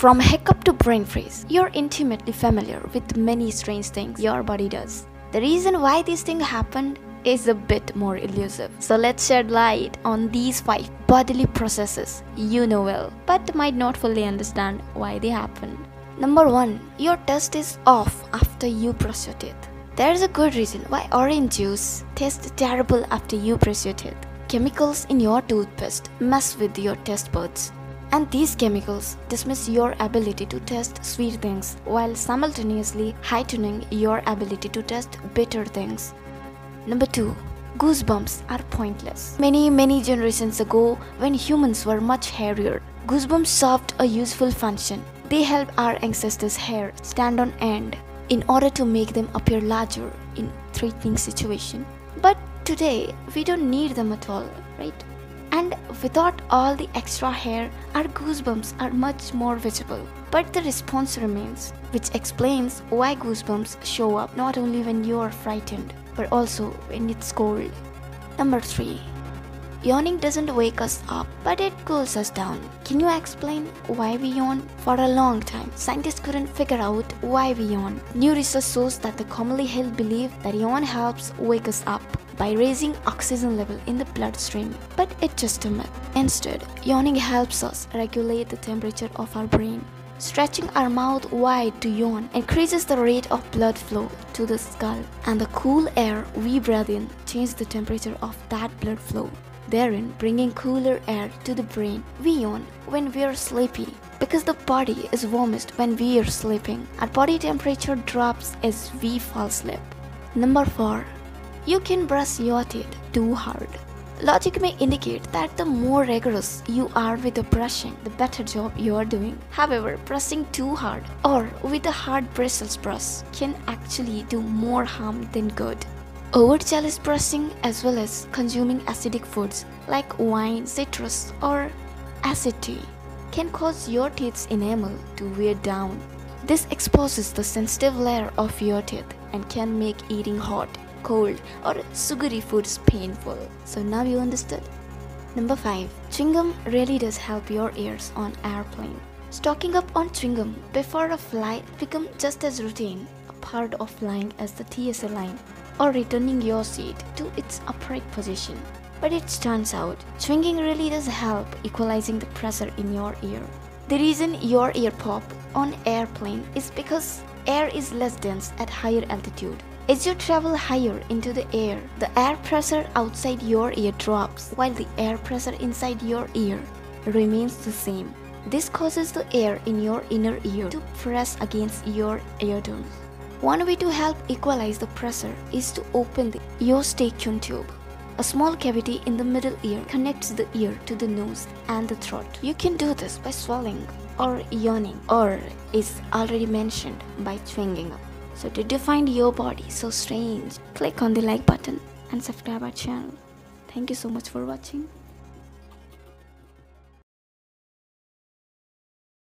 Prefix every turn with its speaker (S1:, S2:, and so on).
S1: From hiccup to brain freeze, you're intimately familiar with many strange things your body does. The reason why these things happened is a bit more elusive. So let's shed light on these five bodily processes you know well, but might not fully understand why they happen. Number one, your taste is off after you brush your teeth. There's a good reason why orange juice tastes terrible after you brush your teeth. Chemicals in your toothpaste mess with your taste buds. And these chemicals dismiss your ability to taste sweet things while simultaneously heightening your ability to taste bitter things. Number 2. Goosebumps are pointless. Many, many generations ago, when humans were much hairier, goosebumps served a useful function. They help our ancestors' hair stand on end in order to make them appear larger in threatening situation. But today, we don't need them at all, right? And without all the extra hair, our goosebumps are much more visible. But the response remains, which explains why goosebumps show up not only when you are frightened, but also when it's cold. Number 3. Yawning doesn't wake us up, but it cools us down. Can you explain why we yawn? For a long time, scientists couldn't figure out why we yawn. New research shows that the commonly held belief that yawn helps wake us up by raising oxygen level in the bloodstream, but it's just a myth. Instead, yawning helps us regulate the temperature of our brain. Stretching our mouth wide to yawn increases the rate of blood flow to the skull, and the cool air we breathe in changes the temperature of that blood flow therein bringing cooler air to the brain. We yawn when we are sleepy because the body is warmest when we are sleeping. Our body temperature drops as we fall asleep. Number 4. You can brush your teeth too hard. Logic may indicate that the more rigorous you are with the brushing, the better job you are doing. However, brushing too hard or with a hard bristles brush can actually do more harm than good. Over-jealous brushing as well as consuming acidic foods like wine, citrus or acid tea can cause your teeth's enamel to wear down. This exposes the sensitive layer of your teeth and can make eating hot, cold or sugary foods painful. So now you understood? Number 5. Chewing gum really does help your ears on airplane. Stocking up on chewing gum before a flight become just as routine, a part of flying as the TSA line or returning your seat to its upright position. But it turns out, swinging really does help equalizing the pressure in your ear. The reason your ear pop on airplane is because air is less dense at higher altitude. As you travel higher into the air, the air pressure outside your ear drops while the air pressure inside your ear remains the same. This causes the air in your inner ear to press against your eardrum. One way to help equalize the pressure is to open the eustachian tube. A small cavity in the middle ear connects the ear to the nose and the throat. You can do this by swallowing or yawning or is already mentioned by chewing up. So did you find your body so strange? Click on the like button and subscribe our channel. Thank you so much for watching.